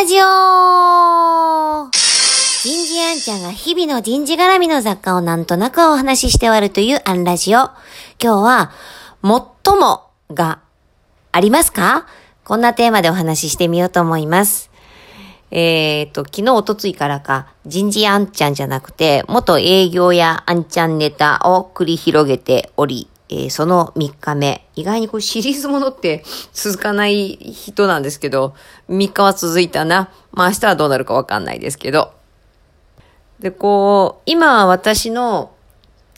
ラジオ人事アンちゃんが日々の人事絡みの雑貨をなんとなくお話しして終わるというアンラジオ。今日は、最もがありますか？こんなテーマでお話ししてみようと思います。えっ、と、昨日、おとついからか、人事あんちゃんじゃなくて、元営業やあんちゃんネタを繰り広げており、えーその3日目。意外にこうシリーズものって続かない人なんですけど、3日は続いたな。まあ明日はどうなるかわかんないですけど。で、こう、今私の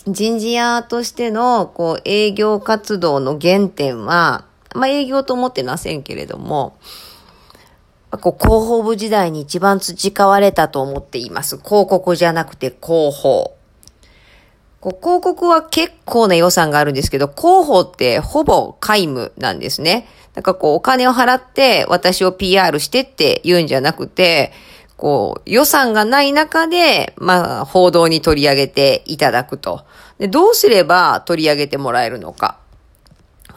人事屋としての、こう、営業活動の原点は、まあ営業と思ってませんけれども、こう広報部時代に一番培われたと思っています。広告じゃなくて広報。こう広告は結構な予算があるんですけど、広報ってほぼ皆無なんですね。なんかこうお金を払って私を PR してって言うんじゃなくて、こう予算がない中で、まあ報道に取り上げていただくと。で、どうすれば取り上げてもらえるのか。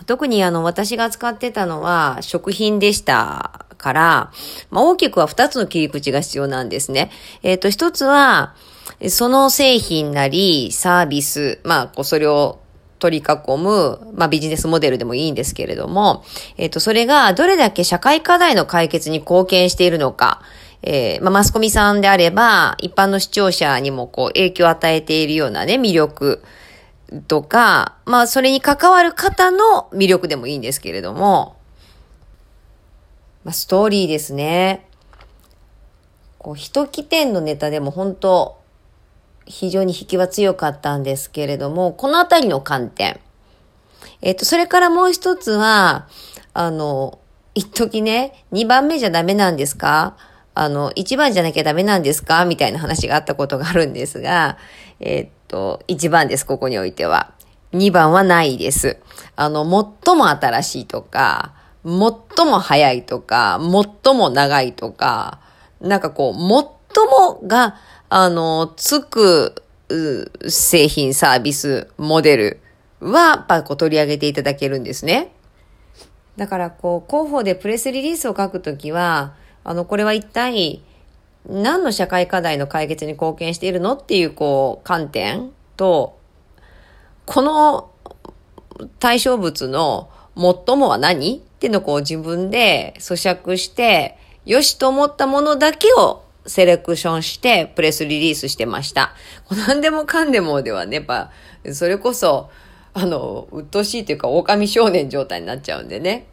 特にあの私が使ってたのは食品でしたから、まあ、大きくは2つの切り口が必要なんですね。えっ、と、1つは、その製品なりサービス、まあ、こうそれを取り囲む、まあ、ビジネスモデルでもいいんですけれども、えっ、と、それがどれだけ社会課題の解決に貢献しているのか、えーまあ、マスコミさんであれば、一般の視聴者にもこう影響を与えているようなね、魅力とか、まあ、それに関わる方の魅力でもいいんですけれども、まあ、ストーリーですね。こう、一起点のネタでも本当、非常に引きは強かったんですけれども、このあたりの観点。えっ、と、それからもう一つは、あの、一時ね、二番目じゃダメなんですか？あの、一番じゃなきゃダメなんですか？みたいな話があったことがあるんですが、えっと、一番です、ここにおいては。二番はないです。あの、最も新しいとか、最も早いとか、最も長いとか、なんかこう、最もが、あの、つく製品、サービス、モデルは、やっぱこう取り上げていただけるんですね。だからこう、広報でプレスリリースを書くときは、あの、これは一体何の社会課題の解決に貢献しているのっていうこう、観点と、この対象物の最もは何っていうのをこう自分で咀嚼して、よしと思ったものだけをセレクションしてプレスリリースしてました。何でもかんでもではね、やっぱ、それこそ、あの、鬱陶しいというか、狼少年状態になっちゃうんでね。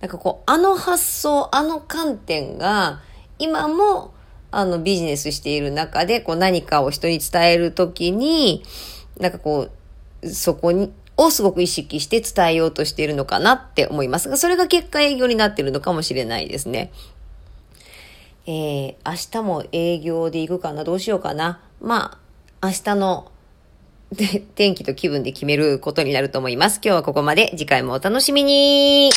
なんかこう、あの発想、あの観点が、今も、あの、ビジネスしている中で、こう、何かを人に伝えるときに、なんかこう、そこに、をすごく意識して伝えようとしているのかなって思いますが、それが結果営業になっているのかもしれないですね。えー、明日も営業で行くかな？どうしようかな？まあ、明日の 天気と気分で決めることになると思います。今日はここまで。次回もお楽しみに